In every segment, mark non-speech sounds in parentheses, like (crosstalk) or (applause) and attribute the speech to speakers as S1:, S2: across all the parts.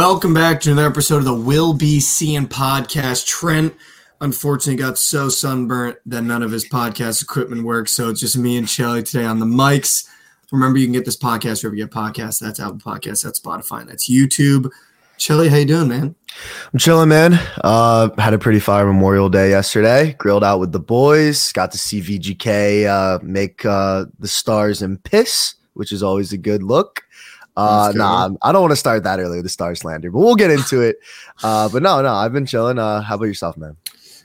S1: Welcome back to another episode of the We'll Be Seein' podcast. Trent unfortunately got so sunburnt that none of his podcast equipment works, so it's just me and Chelly today on the mics. Remember, you can get this podcast wherever you get podcasts. That's Apple Podcasts, that's Spotify, and that's YouTube. Chelly, how you doing, man?
S2: I'm chilling, man. Uh, had a pretty fire Memorial Day yesterday. Grilled out with the boys. Got to see VGK uh, make uh, the stars and piss, which is always a good look. Uh, nah, I don't want to start that early with the star slander, but we'll get into it. Uh, but no, no, I've been chilling. Uh, how about yourself, man?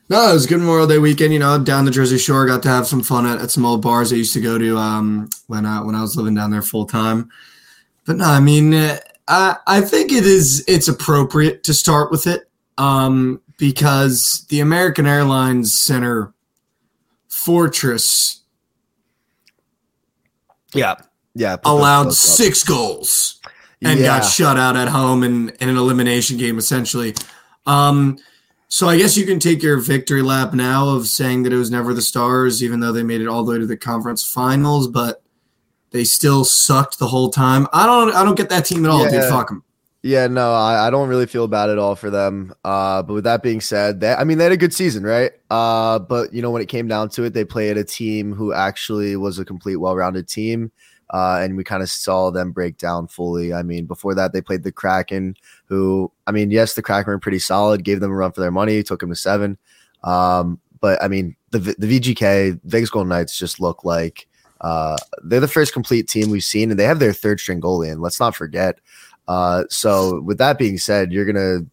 S1: No, it was a good Memorial Day weekend. You know, down the Jersey Shore, got to have some fun at, at some old bars I used to go to um, when I when I was living down there full time. But no, I mean, uh, I I think it is it's appropriate to start with it um, because the American Airlines Center Fortress,
S2: yeah, yeah,
S1: allowed six goals and yeah. got shut out at home in, in an elimination game essentially. Um, so I guess you can take your victory lap now of saying that it was never the Stars, even though they made it all the way to the conference finals, but they still sucked the whole time. I don't I don't get that team at all, yeah. dude. Fuck them.
S2: Yeah, no, I, I, don't really feel bad at all for them. Uh, but with that being said, they, I mean, they had a good season, right? Uh, but you know, when it came down to it, they played a team who actually was a complete, well-rounded team, uh, and we kind of saw them break down fully. I mean, before that, they played the Kraken, who, I mean, yes, the Kraken were pretty solid, gave them a run for their money, took them to seven. Um, but I mean, the the VGK Vegas Golden Knights just look like uh, they're the first complete team we've seen, and they have their third string goalie. And let's not forget. Uh, so with that being said, you're gonna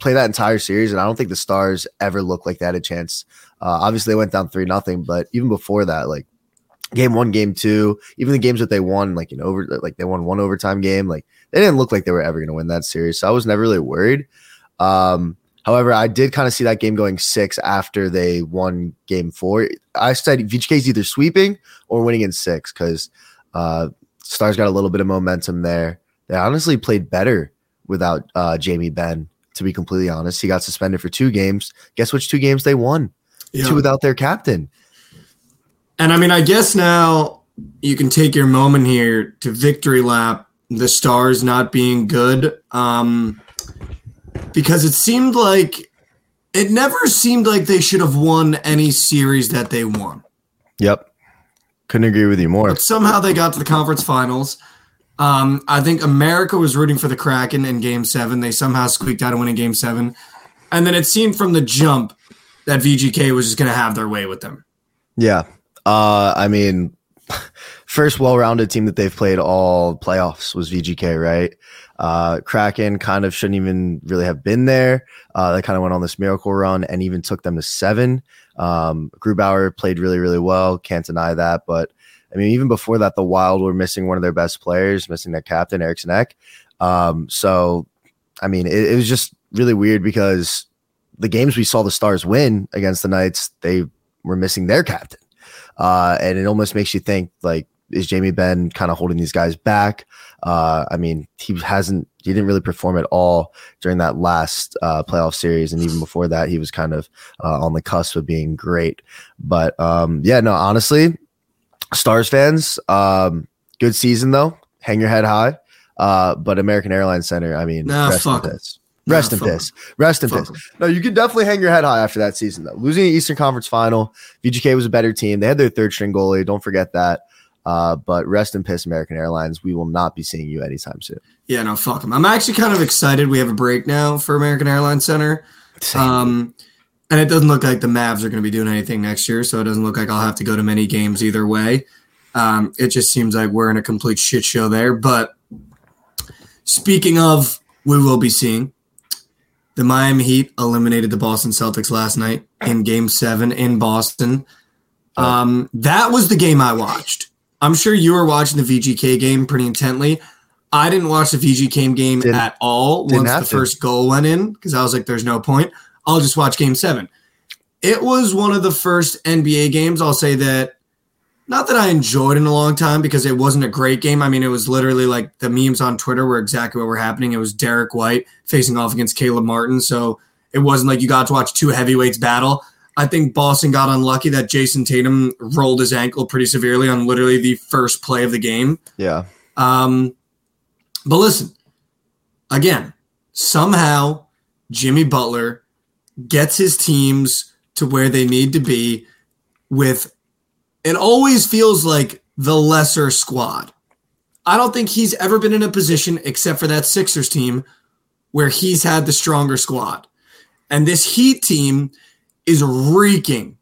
S2: play that entire series, and I don't think the Stars ever looked like they had a chance. Uh, obviously, they went down three nothing, but even before that, like game one, game two, even the games that they won, like know, over like they won one overtime game, like they didn't look like they were ever going to win that series. So I was never really worried. Um, however, I did kind of see that game going six after they won game four. I said VGK's either sweeping or winning in six because uh, Stars got a little bit of momentum there. They honestly played better without uh, Jamie Benn. To be completely honest, he got suspended for two games. Guess which two games they won? Yeah. Two without their captain.
S1: And I mean, I guess now you can take your moment here to victory lap the Stars not being good. Um, because it seemed like it never seemed like they should have won any series that they won.
S2: Yep. Couldn't agree with you more. But
S1: somehow they got to the conference finals. Um, I think America was rooting for the Kraken in game seven. They somehow squeaked out a win in game seven. And then it seemed from the jump that VGK was just going to have their way with them.
S2: Yeah. Uh, I mean, (laughs) first well-rounded team that they've played all playoffs was VGK, right? Uh, Kraken kind of shouldn't even really have been there. Uh, they kind of went on this miracle run and even took them to seven. Um, Grubauer played really, really well. Can't deny that. But I mean, even before that, the Wild were missing one of their best players, missing their captain, Eriksson Ek. Um, so, I mean, it, it was just really weird because the games we saw the Stars win against the Knights, they were missing their captain. Uh, and it almost makes you think like, is Jamie Benn kind of holding these guys back? Uh, I mean, he hasn't, he didn't really perform at all during that last uh, playoff series, and even before that, he was kind of uh, on the cusp of being great. But um, yeah, no, honestly, Stars fans, um, good season though. Hang your head high. Uh, but American Airlines Center, I mean,
S1: nah, fuck.
S2: piss. Rest nah, in piss. Rest in piss. No, you can definitely hang your head high after that season though. Losing the Eastern Conference Final, VGK was a better team. They had their third string goalie. Don't forget that. Uh, but rest in piss, American Airlines. We will not be seeing you anytime soon.
S1: Yeah, no, fuck them. I'm actually kind of excited. We have a break now for American Airlines Center. Um, and it doesn't look like the Mavs are going to be doing anything next year, so it doesn't look like I'll have to go to many games either way. Um, it just seems like we're in a complete shit show there. But speaking of, we will be seeing the Miami Heat eliminated the Boston Celtics last night in Game Seven in Boston. Um, that was the game I watched. I'm sure you were watching the VGK game pretty intently. I didn't watch the VGK game didn't, at all once the to. first goal went in because I was like, "There's no point." I'll just watch game seven. It was one of the first NBA games. I'll say that not that I enjoyed in a long time because it wasn't a great game. I mean, it was literally like the memes on Twitter were exactly what were happening. It was Derrick White facing off against Caleb Martin. So it wasn't like you got to watch two heavyweights battle. I think Boston got unlucky that Jayson Tatum rolled his ankle pretty severely on literally the first play of the game.
S2: Yeah.
S1: Um, but listen, again, somehow Jimmy Butler gets his teams to where they need to be with it always feels like the lesser squad. I don't think he's ever been in a position except for that Sixers team where he's had the stronger squad. And this Heat team is reeking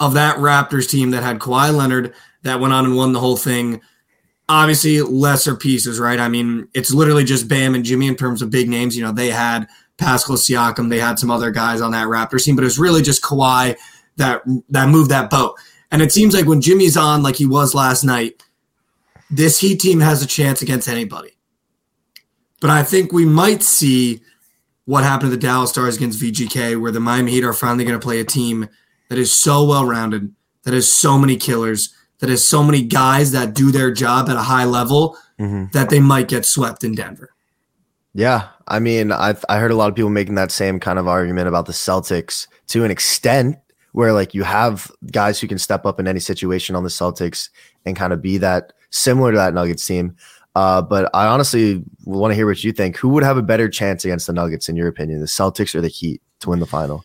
S1: of that Raptors team that had Kawhi Leonard that went on and won the whole thing. Obviously, lesser pieces, right? I mean, it's literally just Bam and Jimmy in terms of big names. You know, they had Pascal Siakam, they had some other guys on that Raptors team, but it was really just Kawhi that that moved that boat. And it seems like when Jimmy's on, like he was last night, this Heat team has a chance against anybody. But I think we might see what happened to the Dallas Stars against VGK, where the Miami Heat are finally going to play a team that is so well rounded, that has so many killers, that has so many guys that do their job at a high level mm-hmm. that they might get swept in Denver.
S2: Yeah, I mean, I I heard a lot of people making that same kind of argument about the Celtics to an extent, where like you have guys who can step up in any situation on the Celtics and kind of be that similar to that Nuggets team. Uh, but I honestly want to hear what you think. Who would have a better chance against the Nuggets, in your opinion, the Celtics or the Heat to win the final?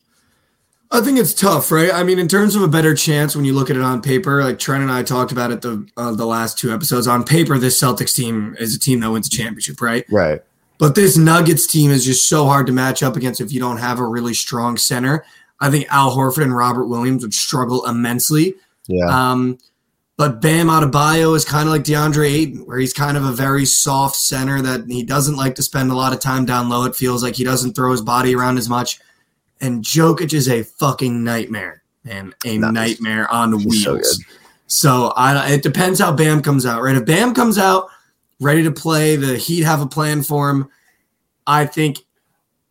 S1: I think it's tough, right? I mean, in terms of a better chance, when you look at it on paper, like Trent and I talked about it the uh, the last two episodes. On paper, this Celtics team is a team that wins a championship, right?
S2: Right.
S1: But this Nuggets team is just so hard to match up against if you don't have a really strong center. I think Al Horford and Robert Williams would struggle immensely.
S2: Yeah.
S1: Um, but Bam Adebayo is kind of like DeAndre Ayton, where he's kind of a very soft center that he doesn't like to spend a lot of time down low. It feels like he doesn't throw his body around as much. And Jokic is a fucking nightmare, man, a nice. nightmare on he's wheels. So, so I, it depends how Bam comes out, right? If Bam comes out ready to play, the Heat have a plan for him. I think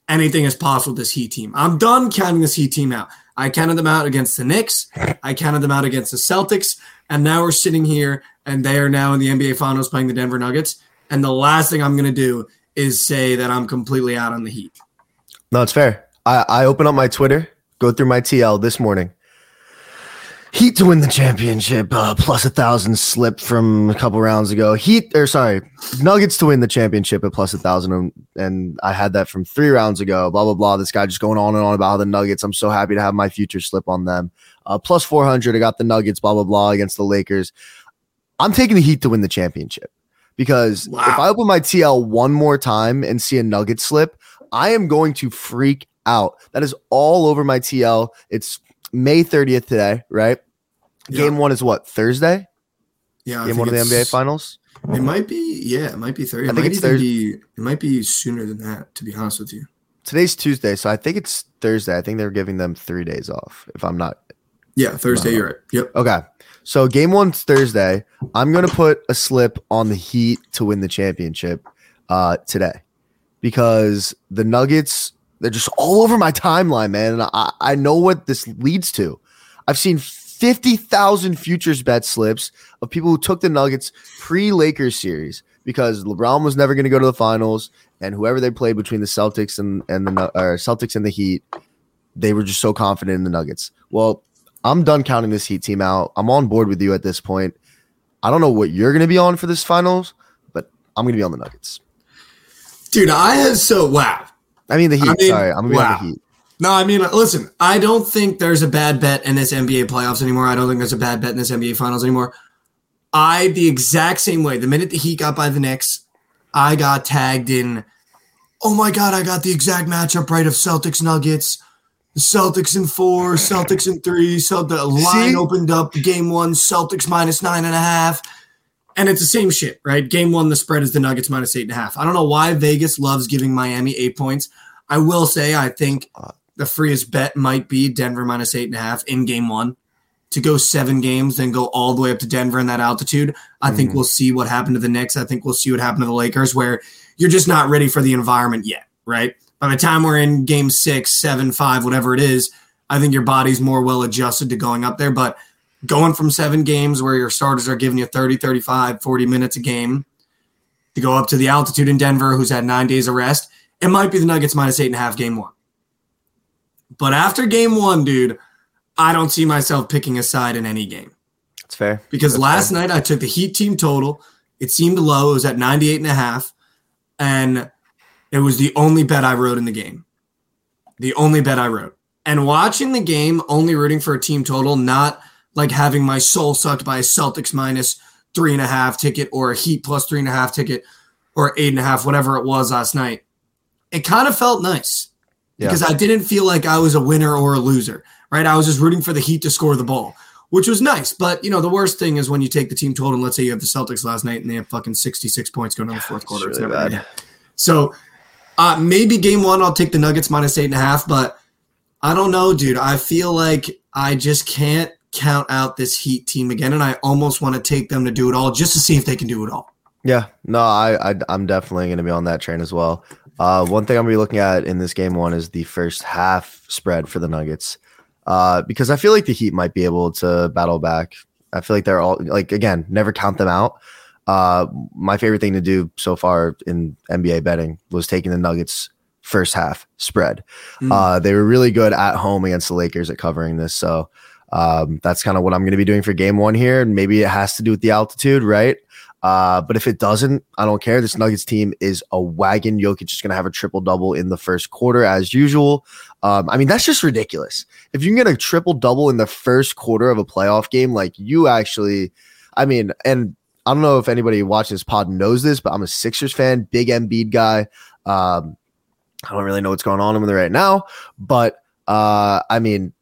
S1: anything is possible this Heat team. I'm done counting this Heat team out. I counted them out against the Knicks. I counted them out against the Celtics. And now we're sitting here and they are now in the NBA Finals playing the Denver Nuggets. And the last thing I'm going to do is say that I'm completely out on the Heat.
S2: No, it's fair. I, I open up my Twitter, go through my TL this morning. Heat to win the championship, uh, plus a thousand slip from a couple rounds ago. Heat, or sorry, Nuggets to win the championship at plus a thousand, and, I had that from three rounds ago. Blah blah blah. This guy just going on and on about the Nuggets. I'm so happy to have my future slip on them. Uh, plus 400. I got the Nuggets, blah, blah, blah, against the Lakers. I'm taking the Heat to win the championship because wow. if I open my TL one more time and see a Nugget slip, I am going to freak out. That is all over my TL. It's May 30th today, right? Yeah. Game one is what, Thursday?
S1: Yeah.
S2: Game one of the NBA Finals?
S1: It might be, yeah, it might be Thursday. I think it's Thursday. Be, it might be sooner than that, to be honest with you.
S2: Today's Tuesday, so I think it's Thursday. I think they're giving them three days off, if I'm not
S1: yeah, Thursday. You're right. Yep.
S2: Okay. So game one's Thursday. I'm gonna put a slip on the Heat to win the championship uh, today because the Nuggets they're just all over my timeline, man. And I, I know what this leads to. I've seen fifty thousand futures bet slips of people who took the Nuggets pre Lakers series because LeBron was never going to go to the finals, and whoever they played between the Celtics and and the uh, Celtics and the Heat, they were just so confident in the Nuggets. Well, I'm done counting this Heat team out. I'm on board with you at this point. I don't know what you're going to be on for this finals, but I'm going to be on the Nuggets.
S1: Dude, I have so wow.
S2: I mean the Heat. I mean, sorry, I'm to wow. be on the Heat.
S1: No, I mean, listen, I don't think there's a bad bet in this NBA playoffs anymore. I don't think there's a bad bet in this NBA finals anymore. I, the exact same way, the minute the Heat got by the Knicks, I got tagged in, oh my God, I got the exact matchup right of Celtics Nuggets. Celtics in four, Celtics in three. So the line See? opened up game one, Celtics minus nine and a half. And it's the same shit, right? Game one, the spread is the Nuggets minus eight and a half. I don't know why Vegas loves giving Miami eight points. I will say, I think the freest bet might be Denver minus eight and a half in game one. To go seven games, then go all the way up to Denver in that altitude. I mm-hmm. think we'll see what happened to the Knicks. I think we'll see what happened to the Lakers, where you're just not ready for the environment yet, right? by the time we're in game six, seven, five, whatever it is, I think your body's more well adjusted to going up there. But going from seven games where your starters are giving you 30, 35, 40 minutes a game to go up to the altitude in Denver, who's had nine days of rest, it might be the Nuggets minus eight and a half game one. But after game one, dude, I don't see myself picking a side in any game.
S2: That's fair.
S1: Because
S2: That's
S1: last
S2: fair.
S1: night I took the Heat team total. It seemed low. It was at 98 and a half. And It was the only bet I wrote in the game. The only bet I wrote. And watching the game, only rooting for a team total, not like having my soul sucked by a Celtics minus three and a half ticket or a Heat plus three and a half ticket or eight and a half, whatever it was last night. It kind of felt nice
S2: Yeah.
S1: because I didn't feel like I was a winner or a loser, right? I was just rooting for the Heat to score the ball, which was nice. But, you know, the worst thing is when you take the team total, and let's say you have the Celtics last night and they have fucking 66 points going on the fourth (sighs) quarter.
S2: It's
S1: It's, never
S2: bad.
S1: bad. So uh, maybe game one, I'll take the Nuggets minus eight and a half, but I don't know, dude. I feel like I just can't count out this Heat team again, and I almost want to take them to do it all just to see if they can do it all.
S2: Yeah, no, I, I I'm definitely going to be on that train as well. Uh, one thing I'm gonna be looking at in this game one is the first half spread for the Nuggets, uh, because I feel like the Heat might be able to battle back. I feel like they're all like again, never count them out. Uh, my favorite thing to do so far in NBA betting was taking the Nuggets first half spread.
S1: Mm.
S2: Uh, they were really good at home against the Lakers at covering this, so um, that's kind of what I'm going to be doing for game one here. And maybe it has to do with the altitude, right? Uh, but if it doesn't, I don't care. This Nuggets team is a wagon. Jokic is going to have a triple double in the first quarter as usual. Um, I mean, that's just ridiculous. If you can get a triple double in the first quarter of a playoff game, like you actually, I mean, and I don't know if anybody watching this pod knows this, but I'm a Sixers fan, big Embiid guy. Um, I don't really know what's going on with him right now, but uh, I mean,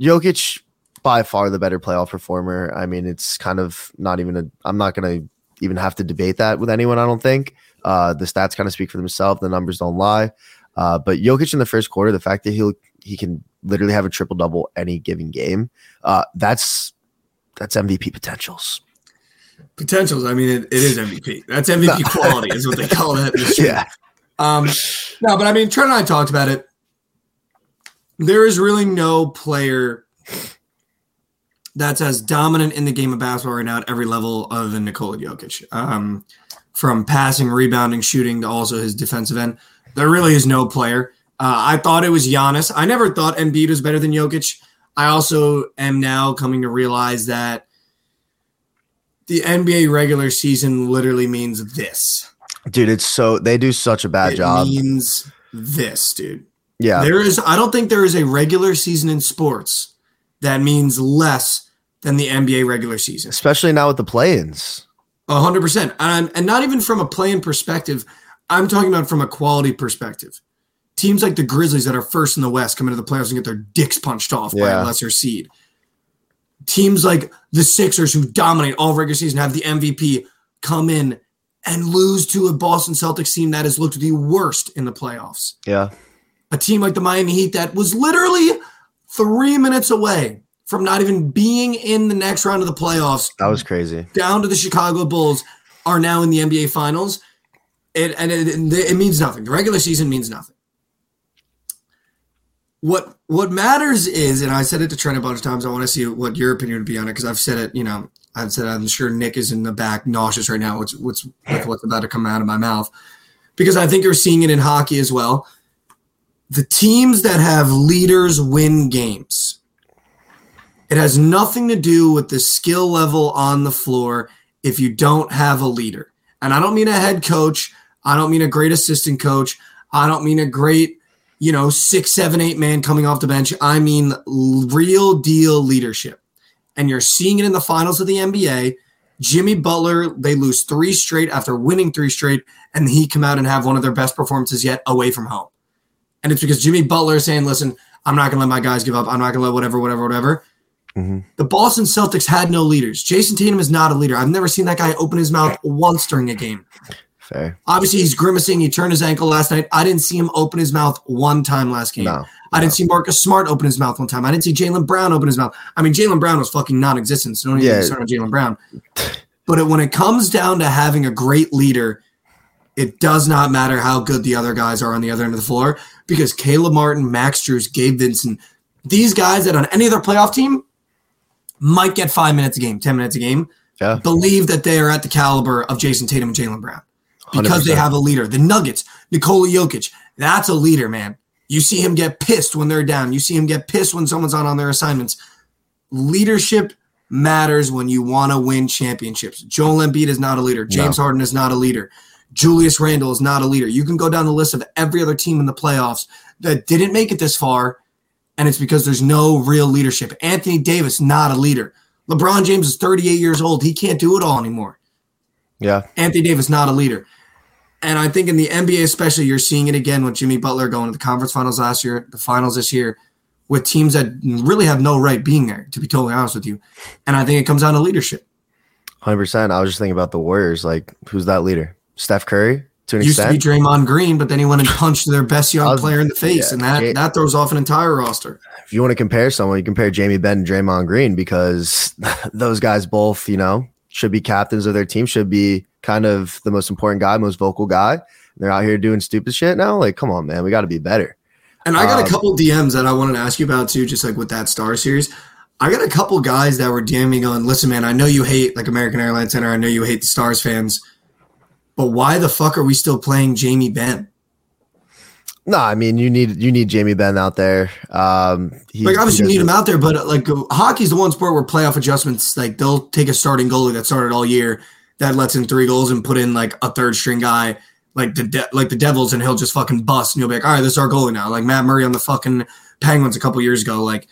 S2: Jokic by far the better playoff performer. I mean, it's kind of not even a. I'm not going to even have to debate that with anyone. I don't think uh, the stats kind of speak for themselves. The numbers don't lie. Uh, but Jokic in the first quarter, the fact that he'll he can literally have a triple double any given game, uh, that's that's MVP potentials.
S1: Potentials. I mean, it, it is MVP. That's MVP (laughs) quality, is what they call that. (laughs)
S2: Yeah,
S1: Um, no, but I mean, Trent and I talked about it. There is really no player that's as dominant in the game of basketball right now at every level other than Nikola Jokic. Um, from passing, rebounding, shooting to also his defensive end. There really is no player. Uh, I thought it was Giannis. I never thought Embiid was better than Jokic. I also am now coming to realize that the NBA regular season literally means this.
S2: dude, it's so they do such a bad
S1: it
S2: job.
S1: means this, dude.
S2: Yeah,
S1: There is I don't think there is a regular season in sports that means less than the NBA regular season.
S2: especially now with the play-ins.
S1: A hundred percent. And and not even from a play-in perspective. I'm talking about from a quality perspective. Teams like the Grizzlies that are first in the West come into the playoffs and get their dicks punched off by a lesser seed. Teams like the Sixers who dominate all regular season have the MVP come in and lose to a Boston Celtics team that has looked the worst in the playoffs.
S2: Yeah,
S1: a team like the Miami Heat that was literally three minutes away from not even being in the next round of the playoffs,
S2: that was crazy.
S1: down to the Chicago Bulls, are now in the NBA Finals. It, and it, it means nothing. The regular season means nothing. What what matters is, and I said it to Trent a bunch of times. I want to see what your opinion would be on it because I've said it. You know, I've said I'm sure Nick is in the back nauseous right now. What's what's with what's about to come out of my mouth because I think you're seeing it in hockey as well. The teams that have leaders win games. It has nothing to do with the skill level on the floor if you don't have a leader. And I don't mean a head coach. I don't mean a great assistant coach. I don't mean a great, you know, six, seven, eight man coming off the bench. I mean real deal leadership. And you're seeing it in the finals of the NBA. Jimmy Butler, they lose three straight after winning three straight, and he come out and have one of their best performances yet away from home. And it's because Jimmy Butler is saying, listen, I'm not going to let my guys give up. I'm not going to let whatever, whatever, whatever.
S2: Mhm.
S1: The Boston Celtics had no leaders. Jayson Tatum is not a leader. I've never seen that guy open his mouth once during a game.
S2: Fair.
S1: Obviously, he's grimacing. He turned his ankle last night. I didn't see him open his mouth one time last game.
S2: No,
S1: I didn't see Marcus Smart open his mouth one time. I didn't see Jaylen Brown open his mouth. I mean, Jaylen Brown was fucking non-existent. So don't even
S2: Yeah.
S1: start on Jaylen Brown. But it, when it comes down to having a great leader, it does not matter how good the other guys are on the other end of the floor because Caleb Martin, Max Strus, Gabe Vincent, these guys that on any other playoff team might get five minutes a game, ten minutes a game,
S2: Yeah.
S1: believe that they are at the caliber of Jayson Tatum and Jaylen Brown because they
S2: 100%.
S1: have a leader. The Nuggets, Nikola Jokic, that's a leader, man. You see him get pissed when they're down. You see him get pissed when someone's on on their assignments. Leadership matters when you want to win championships. Joel Embiid is not a leader. James Harden is not a leader. Julius Randle is not a leader. You can go down the list of every other team in the playoffs that didn't make it this far, and it's because there's no real leadership. Anthony Davis, not a leader. LeBron James is 38 years old. He can't do it all anymore.
S2: Yeah.
S1: Anthony Davis, not a leader. And I think in the NBA, especially, you're seeing it again with Jimmy Butler going to the conference finals last year, the finals this year, with teams that really have no right being there, to be totally honest with you. And I think it comes down to leadership.
S2: 100%. I was just thinking about the Warriors. Like, who's that leader? Steph Curry? To an
S1: Used
S2: extent?
S1: to be Draymond Green, but then he went and punched their best young
S2: was-
S1: player in the face,
S2: yeah,
S1: and that
S2: Jay-
S1: that throws off an entire roster.
S2: if you want to compare someone, you compare Jamie Benn and Draymond Green because (laughs) those guys both, you know, should be captains of their team, should be kind of the most important guy, most vocal guy. They're out here doing stupid shit now. Like, come on, man, we got to be better.
S1: And I got
S2: Um,
S1: a couple DMs that I wanted to ask you about too, just like with that Star Series. I got a couple guys that were DMing me going, listen, man, I know you hate like American Airlines Center. I know you hate the Stars fans, but why the fuck are we still playing Jamie Benn?
S2: No, I mean you need you need Jamie Benn out there. Um, he,
S1: Like obviously you need him out there, but like hockey's the one sport where playoff adjustments, like they'll take a starting goalie that started all year that lets in three goals and put in like a third string guy, like the de- like the Devils, and he'll just fucking bust, and you'll be like, all right, this is our goalie now. Like Matt Murray on the fucking Penguins a couple years ago. Like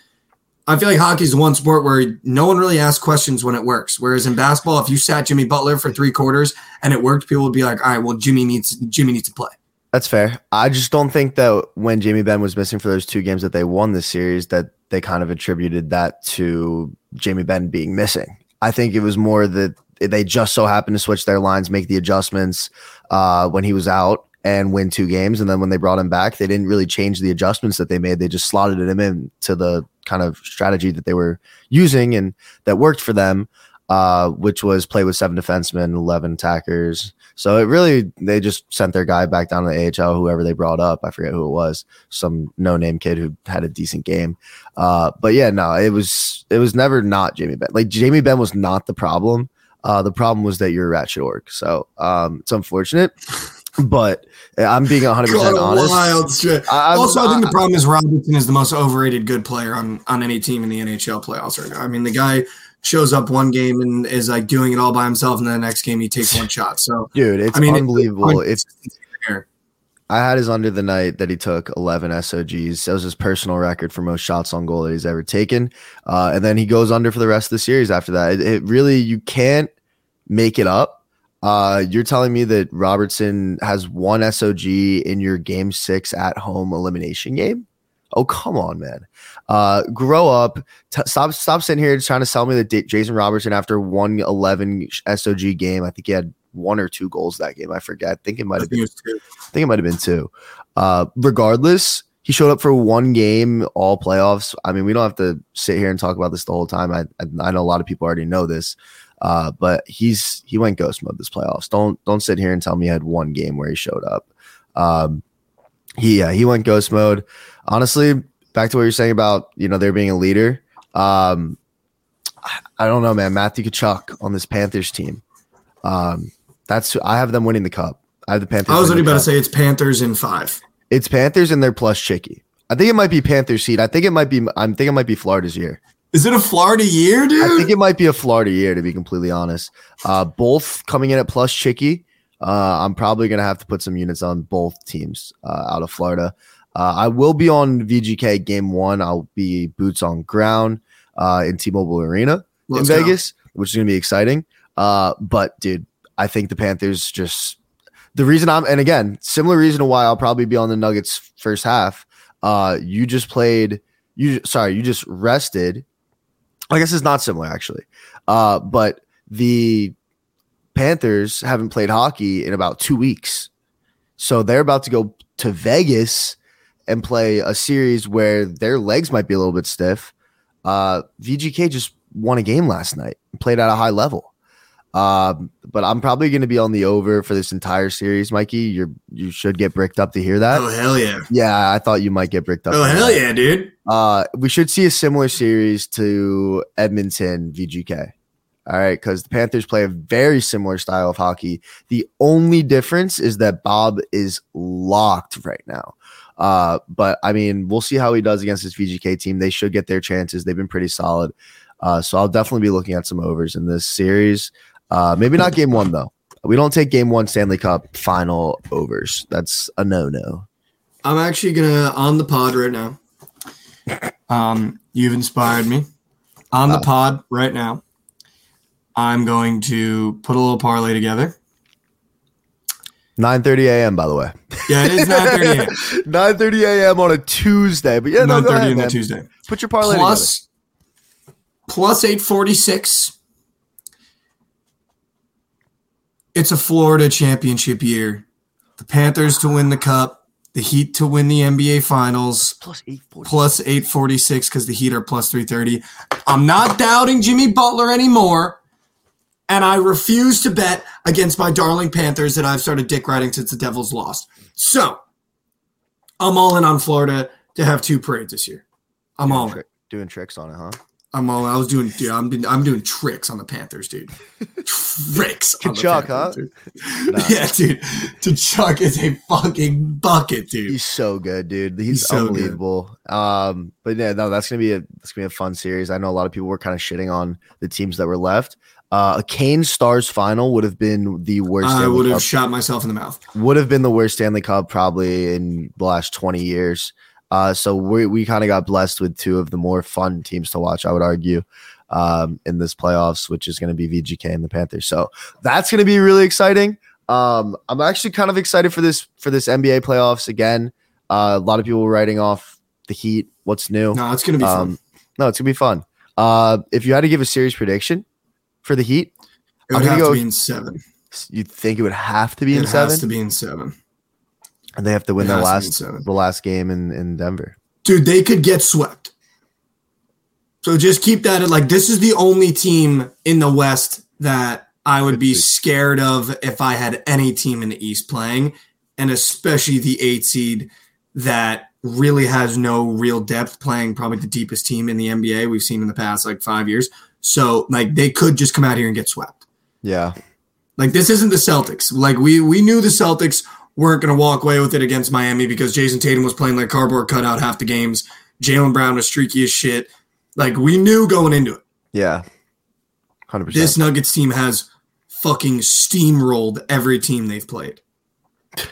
S1: I feel like hockey's the one sport where no one really asks questions when it works. Whereas in basketball, if you sat Jimmy Butler for three quarters and it worked, people would be like, all right, well Jimmy needs Jimmy needs to play.
S2: That's fair. I just don't think that when Jamie Benn was missing for those two games that they won this series, that they kind of attributed that to Jamie Benn being missing. I think it was more that they just so happened to switch their lines, make the adjustments uh, when he was out, and win two games. And then when they brought him back, they didn't really change the adjustments that they made. They just slotted him in to the kind of strategy that they were using and that worked for them, uh, which was play with seven defensemen, 11 attackers. So it really, they just sent their guy back down to the AHL, whoever they brought up. I forget who it was, some no name kid who had a decent game. Uh, but yeah, no, it was, it was never not Jamie Benn. Like Jamie Benn was not the problem. Uh, the problem was that you're a ratchet org. So um, it's unfortunate, but I'm being 100%
S1: God,
S2: honest.
S1: wild shit.
S2: I-
S1: also, I think the problem is Robertson is the most overrated good player on on any team in the NHL playoffs right now. I mean, the guy shows up one game and is like doing it all by himself, and then the next game he takes one shot. So
S2: Dude, it's
S1: I mean,
S2: unbelievable. It's
S1: here.
S2: I had his under the night that he took 11 SOGs. That was his personal record for most shots on goal that he's ever taken. Uh, and then he goes under for the rest of the series after that. It, it really, you can't make it up. Uh, you're telling me that Robertson has one SOG in your game six at home elimination game? Oh, come on, man. Uh, grow up. T- stop, stop sitting here trying to sell me that D- Jason Robertson after one 11 SOG game. I think he had one or two goals that game. I forget. I think it might have been
S1: two.
S2: I think it might have been two. Uh, regardless, he showed up for one game, all playoffs. I mean, we don't have to sit here and talk about this the whole time. I I, I know a lot of people already know this, uh, but he's he went ghost mode this playoffs. Don't don't sit here and tell me he had one game where he showed up. Um, he yeah, he went ghost mode. Honestly, back to what you're saying about you know there being a leader. Um, I, I don't know, man. Matthew Tkachuk on this Panthers team. Um, that's I have them winning the cup. I have the Panthers.
S1: I was
S2: the
S1: about to say it's Panthers in five.
S2: It's Panthers and they're plus Chicky. I think it might be Panthers seed. I think it might be. I'm think it might be Florida's year.
S1: Is it a Florida year, dude?
S2: I think it might be a Florida year to be completely honest. Uh, both coming in at plus Chicky. Uh, I'm probably gonna have to put some units on both teams uh, out of Florida. Uh, I will be on VGK game one. I'll be boots on ground uh, in T-Mobile Arena
S1: Let's
S2: in
S1: go.
S2: Vegas, which is gonna be exciting. Uh, but dude, I think the Panthers just the reason I'm and again similar reason to why I'll probably be on the Nuggets first half. Uh, you just played. You sorry, you just rested. I guess it's not similar actually, uh, but the Panthers haven't played hockey in about two weeks, so they're about to go to Vegas and play a series where their legs might be a little bit stiff. Uh, VGK just won a game last night and played at a high level. Um, but I'm probably going to be on the over for this entire series, Mikey. You're you should get bricked up to hear that.
S1: Oh hell yeah!
S2: Yeah, I thought you might get bricked up.
S1: Oh hell
S2: that.
S1: yeah, dude!
S2: Uh, we should see a similar series to Edmonton VGK. All right, because the Panthers play a very similar style of hockey. The only difference is that Bob is locked right now. Uh, but I mean, we'll see how he does against this VGK team. They should get their chances. They've been pretty solid. Uh, so I'll definitely be looking at some overs in this series. Uh, maybe not game one though. We don't take game one Stanley Cup final overs. That's a no no.
S1: I'm actually gonna on the pod right now. Um, you've inspired me. On the
S2: Oh.
S1: pod right now, I'm going to put a little parlay together.
S2: 9:30 a.m. By the way.
S1: Yeah, it is 9:30 a.m.
S2: 9:30 a.m. on a Tuesday. But yeah, no, go
S1: 9:30
S2: ahead,
S1: on a. Tuesday.
S2: Put your parlay
S1: Plus, plus 846. It's a Florida championship year. The Panthers to win the cup, the Heat to win the NBA Finals.
S2: Plus 840.
S1: plus 846 because the Heat are plus 330. I'm not doubting Jimmy Butler anymore. And I refuse to bet against my darling Panthers that I've started dick riding since the Devils lost. So I'm all in on Florida to have two parades this year. I'm all in.
S2: Tri- doing tricks on it, huh?
S1: I'm all. I was doing. Dude, I'm doing. I'm doing tricks on the Panthers, dude. (laughs) tricks. on
S2: Tkachuk,
S1: Panthers,
S2: huh?
S1: dude.
S2: Nah.
S1: Yeah, dude. Tkachuk is a fucking bucket, dude.
S2: He's so good, dude. He's,
S1: He's so good.
S2: unbelievable. Um, but yeah, no, that's gonna be a that's gonna be a fun series. I know a lot of people were kind of shitting on the teams that were left. Uh, a Kane Stars final would have been the worst.
S1: I
S2: Stanley
S1: would have
S2: Cup-
S1: shot myself in the mouth.
S2: would have been the worst Stanley Cup probably in the last 20 years. Uh, so we, we kind of got blessed with two of the more fun teams to watch, I would argue, um, in this playoffs, which is going to be VGK and the Panthers. So that's going to be really exciting. Um, I'm actually kind of excited for this for this NBA playoffs again. Uh, a lot of people were writing off the Heat. What's new?
S1: No, it's gonna be fun.
S2: Um, no, it's gonna be fun. Uh, if you had to give a series prediction for the Heat,
S1: It
S2: I'm gonna
S1: have
S2: go-
S1: to be in seven.
S2: you'd think it would have to be
S1: it
S2: in seven,
S1: has to be in seven.
S2: And they have to win
S1: It
S2: their
S1: has to be in
S2: last the last game in in Denver.
S1: Dude, they could get swept. So just keep that in like this is the only team in the West that I would be
S2: be.
S1: scared of if I had any team in the East playing, and especially the eight seed that really has no real depth playing probably the deepest team in the NBA we've seen in the past like five years. So like they could just come out here and get swept.
S2: Yeah,
S1: Like this isn't the Celtics. Like we we knew the Celtics weren't going to walk away with it against Miami because Jayson Tatum was playing like cardboard cutout half the games. Jaylen Brown was streaky as shit. Like we knew going into it.
S2: yeah, 100%.
S1: This. Nuggets team has fucking steamrolled every team they've played.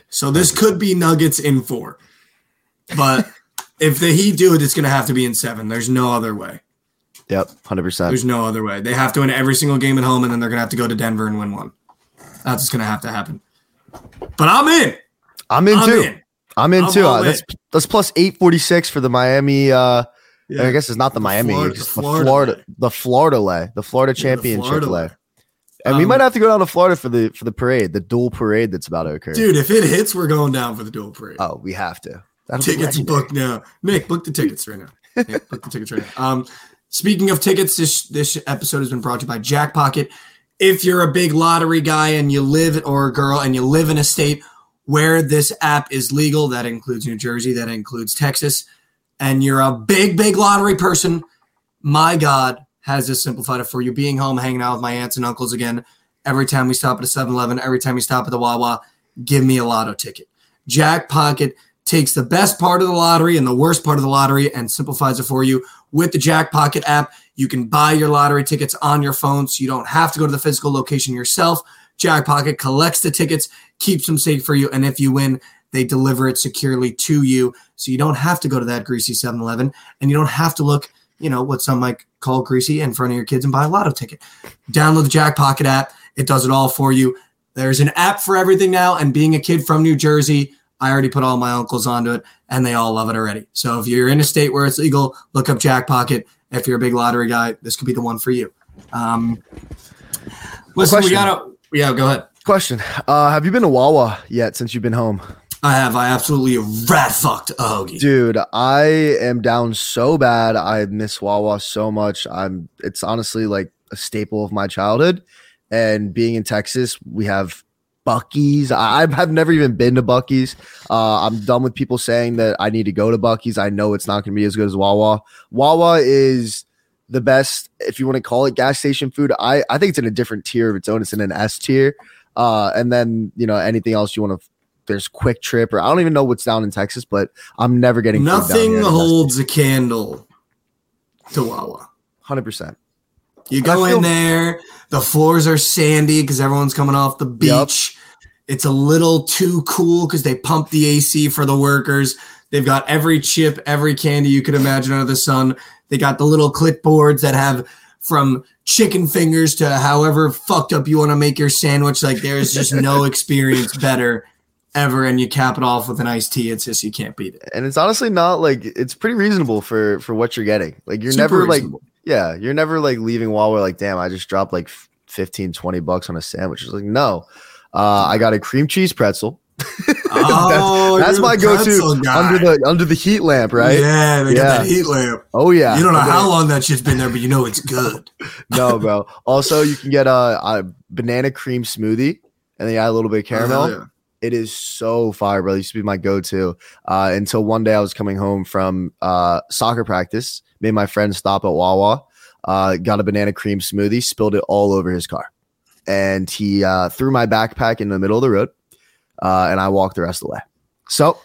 S1: So this could be Nuggets in four. But (laughs) if the Heat do it, it's going to have to be in seven. There's no other way.
S2: Yep, hundred percent.
S1: There's no other way. They have to win every single game at home, and then they're going to have to go to Denver and win one. That's what's going to have to happen. But I'm in.
S2: I'm in
S1: I'm
S2: too.
S1: in.
S2: I'm in
S1: I'm
S2: too. Uh, that's that's plus eight forty six for the Miami. Uh,
S1: Yeah.
S2: I guess it's not the,
S1: The
S2: Miami,
S1: Florida-
S2: it's
S1: the Florida
S2: Florida,
S1: lay.
S2: the Florida lay, the Florida
S1: Yeah, the
S2: championship
S1: Florida
S2: lay. And we
S1: Um,
S2: might have to go down to Florida for the for the parade, the dual parade that's about to occur.
S1: Dude, if it hits, we're going down for the dual parade.
S2: Oh, we have to. That'll
S1: tickets booked now. Nick, book the tickets right now. Nick, book the tickets right now. Um, speaking of tickets, this this episode has been brought to you by Jackpocket. If you're a big lottery guy and you live or a girl and you live in a state where this app is legal, that includes New Jersey, that includes Texas, and you're a big, big lottery person, my God has this simplified it for you. Being home, hanging out with my aunts and uncles again. Every time we stop at a 7 Eleven, every time we stop at the Wawa, give me a lotto ticket. Jackpocket takes the best part of the lottery and the worst part of the lottery and simplifies it for you with the Jackpocket app. You can buy your lottery tickets on your phone so you don't have to go to the physical location yourself. Jackpocket collects the tickets, keeps them safe for you, and if you win, they deliver it securely to you so you don't have to go to that greasy 7-Eleven and you don't have to look, you know, what some might call greasy in front of your kids and buy a lotto ticket. Download the Jackpocket app. It does it all for you. There's an app for everything now and being a kid from New Jersey, I already put all my uncles onto it and they all love it already. So if you're in a state where it's legal, look up Jack Pocket. If you're a big lottery guy, this could be the one for you. Um, listen, we
S2: Question.
S1: gotta. Yeah, go ahead.
S2: Question: uh, Have you been to Wawa yet since you've been home,
S1: I have. I absolutely rat fucked a hoagie.
S2: dude? I am down so bad. I miss Wawa so much. I'm. It's honestly like a staple of my childhood. And being in Texas, we have Buc-ee's. I have never even been to Buc-ee's. Uh, I'm done with people saying that I need to go to Buc-ee's. I know it's not going to be as good as Wawa. Wawa is the best, if you want to call it gas station food. I, I think it's in a different tier of its own. It's in an S tier. Uh, and then, you know, anything else you want to, there's QuikTrip, or I don't even know what's down in Texas, but I'm never getting
S1: Nothing holds a candle to Wawa.
S2: 100%.
S1: You go
S2: feel-
S1: in there, the floors are sandy because everyone's coming off the
S2: Yep.
S1: beach. It's a little too cool because they pump the AC for the workers. They've got every chip, every candy you could imagine under the sun. They got the little clipboards that have from chicken fingers to however fucked up you want to make your sandwich. Like there's just no (laughs) experience better ever. And you cap it off with an iced tea. It's just you can't beat it.
S2: and it's honestly not like it's pretty reasonable for for what you're getting. Like you're
S1: Super
S2: never like
S1: reasonable.
S2: Yeah, you're never like leaving while we're like, damn, I just dropped like 15, 20 bucks on a sandwich. It's like, no. Uh, I got a cream cheese pretzel. (laughs)
S1: Oh,
S2: That's my go-to
S1: guy.
S2: under the under the heat lamp, right?
S1: Yeah, they got
S2: Yeah.
S1: that heat lamp.
S2: Oh yeah.
S1: You don't know
S2: then-
S1: how long that shit's been there, but you know it's good. (laughs)
S2: no, bro. Also, you can get a, a banana cream smoothie, and then you add a little bit of caramel.
S1: Oh, yeah.
S2: It is so fire, bro. It used to be my go-to uh, until one day I was coming home from uh, soccer practice. Made my friend stop at Wawa. Uh, got a banana cream smoothie, spilled it all over his car, and he uh, threw my backpack in the middle of the road, uh, and I walked the rest of the way. So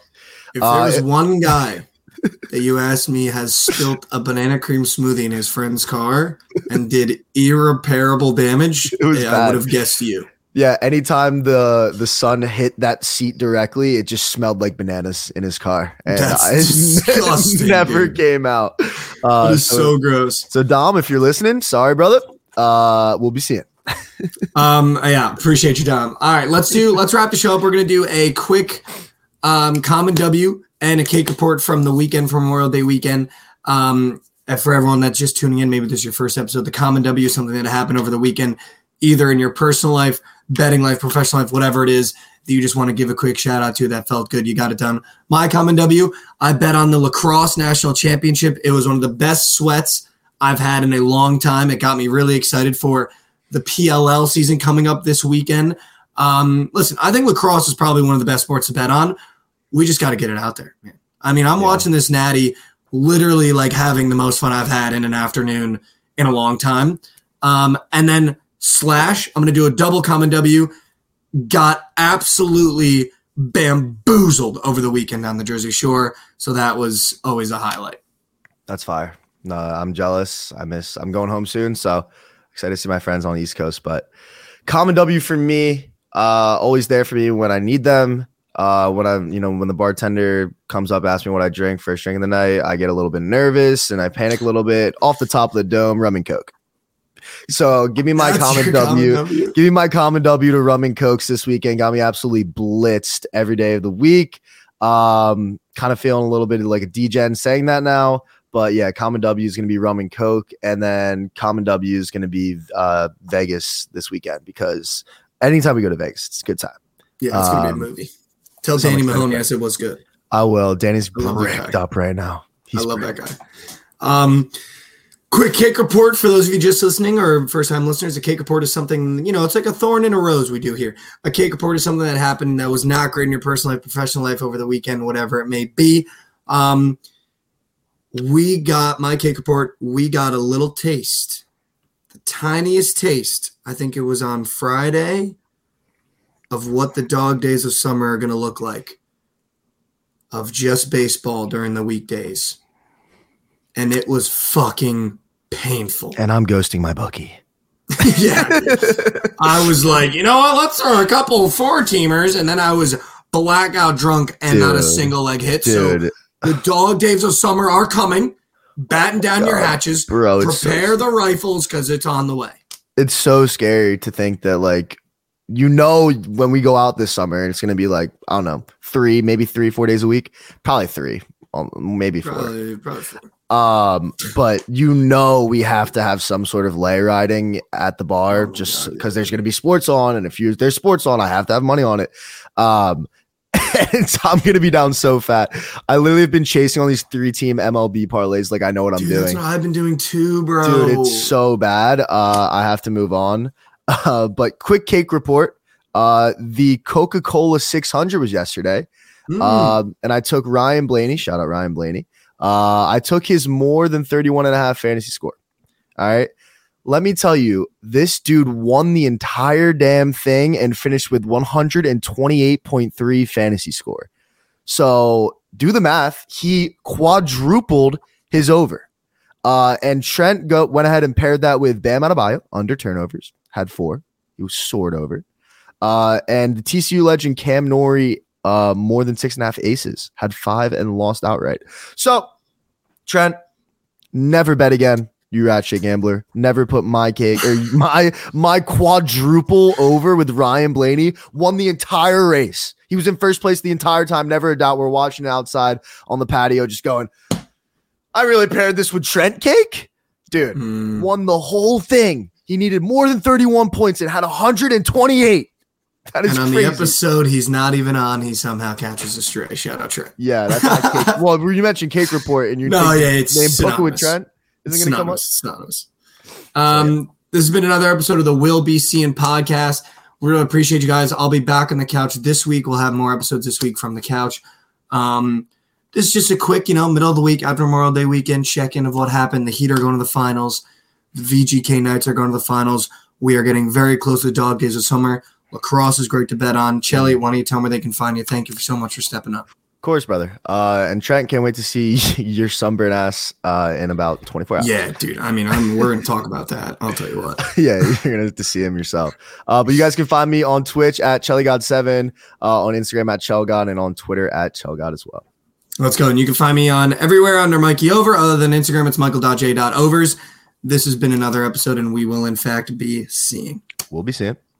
S1: If
S2: Uh,
S1: there was
S2: it-
S1: one (laughs) guy that you asked me has spilt a banana cream smoothie in his friend's car and did irreparable damage, (laughs) yeah, I would have guessed you.
S2: Yeah, anytime the the sun hit that seat directly, it just smelled like bananas in his car, and
S1: That's
S2: I (laughs)
S1: disgusting,
S2: never
S1: dude.
S2: came out. Uh,
S1: it is
S2: so,
S1: so gross.
S2: so Dom, if you're listening, sorry, brother. Uh, we'll be seeing. (laughs)
S1: Um, yeah, appreciate you, Dom. All right, let's do let's wrap the show up. We're gonna do a quick um common W and a cake report from the weekend from Memorial Day weekend. Um, for everyone that's just tuning in, maybe this is your first episode. The common W is something that happened over the weekend, either in your personal life, betting life, professional life, whatever it is that you just want to give a quick shout out to that felt good. You got it done. My common W, I bet on the lacrosse national championship. It was one of the best sweats I've had in a long time. It got me really excited for the PLL season coming up this weekend. Um, listen, I think lacrosse is probably one of the best sports to bet on. We just got to get it out there, man. I mean, I'm
S2: Yeah.
S1: watching this natty literally like having the most fun I've had in an afternoon in a long time. Um, and then slash, I'm going to do a double common W. Got absolutely bamboozled over the weekend on the Jersey Shore. So that was always a highlight.
S2: That's fire. No, I'm jealous. I miss. I'm going home soon, so excited to see my friends on the East Coast. But common W for me, uh, always there for me when I need them. Uh, when I'm, you know, when the bartender comes up, asks me what I drink first drink of the night, I get a little bit nervous and I panic a little bit. Off the top of the dome, rum and coke. So give me my
S1: That's
S2: common W.
S1: W.
S2: Give me my common W to rum and cokes this weekend. Got me absolutely blitzed every day of the week. Um, kind of feeling a little bit like a DGen saying that now. But yeah, common W is going to be rum and coke, and then common W is going to be uh, Vegas this weekend because anytime we go to Vegas, it's a good time.
S1: Yeah, it's gonna
S2: Um,
S1: be a movie. Tell
S2: so
S1: Danny Mahoney. I said what's good.
S2: I will. Danny's bricked up right now. He's
S1: I love
S2: bricked.
S1: that guy. Um, quick cake report for those of you just listening or first time listeners. A cake report is something, you know, it's like a thorn in a rose we do here. A cake report is something that happened that was not great in your personal life, professional life over the weekend, whatever it may be. Um, we got my cake report. We got a little taste, the tiniest taste. I think it was on Friday of what the dog days of summer are going to look like of just baseball during the weekdays. And it was fucking painful.
S2: And I'm ghosting my bookie. (laughs)
S1: yeah. I was like, you know what? Let's throw a couple four teamers. And then I was blackout drunk and not a single leg hit. So the dog days of summer are coming. Batten down your hatches.
S2: bro, it's so
S1: Prepare the rifles because it's on the way.
S2: it's so scary to think that like you know when we go out this summer and it's gonna be like I don't know three maybe three four days a week probably three um, maybe four
S1: Probably, probably four.
S2: Um but you know we have to have some sort of lay riding at the bar
S1: Oh,
S2: just because there's gonna be sports on and if you there's sports on I have to have money on it. Um (laughs) and I'm gonna be down so fat. I literally have been chasing all these three team MLB parlays like I know what I'm doing
S1: That's what I've been doing too, bro.
S2: dude it's so bad. Uh i have to move on. (laughs) Uh but quick cake report. Uh the coca-cola 600 was yesterday.
S1: Mm.
S2: um and i took ryan blaney shout out ryan blaney uh i took his more than 31 and a half fantasy score. All right. Let me tell you this dude won the entire damn thing and finished with 128.3 fantasy score. So do the math. He quadrupled his over. Uh, and Trent go went ahead and paired that with Bam Adebayo under turnovers, had four. He was soared over. Uh, and the TCU legend Cam Norrie, uh, more than six and a half aces, had five and lost outright. So, Trent, never bet again. You ratchet gambler. Never put my cake or (laughs) my my quadruple over with Ryan Blaney. Won the entire race. He was in first place the entire time. Never a doubt. We're watching outside on the patio, just going. I really paired this with Trent Cake, dude.
S1: Mm.
S2: Won the whole thing. He needed more than 31 points and had 128. (laughs) That is
S1: And on
S2: crazy.
S1: the episode he's not even on, he somehow catches a stray. Shout out Trent.
S2: yeah, that's not cake. (laughs) Well, you mentioned Cake Report and you
S1: No,
S2: think
S1: yeah, it's
S2: name Booker with
S1: synonymous.
S2: Trent. Isn't going to come up?
S1: synonymous. synonymous. Um, this has been another episode of the We'll Be Seein' podcast. We really appreciate you guys. I'll be back on the couch this week. We'll have more episodes this week from the couch. Um, this is just a quick, you know, middle of the week after Memorial Day weekend check in of what happened. The Heat are going to the finals. The VGK Knights are going to the finals. We are getting very close to the dog days of summer. Lacrosse is great to bet on. Chelly, why don't you tell me they can find you? Thank you so much for stepping up.
S2: Of course, brother. Uh, and Trent can't wait to see (laughs) your sunburn ass uh, in about 24 hours.
S1: Yeah, dude. I mean, I'm, we're going to talk about that. I'll tell you what. (laughs)
S2: yeah, you're gonna have to see him yourself. Uh, but you guys can find me on Twitch at ChellyGod7, uh, on Instagram at ChellGod, and on Twitter at ChellGod as well.
S1: Let's go. And you can find me on everywhere under Mikey Over, other than Instagram. It's michael.j.overs. This has been another episode, and we will, in fact, be seeing.
S2: We'll be seeing.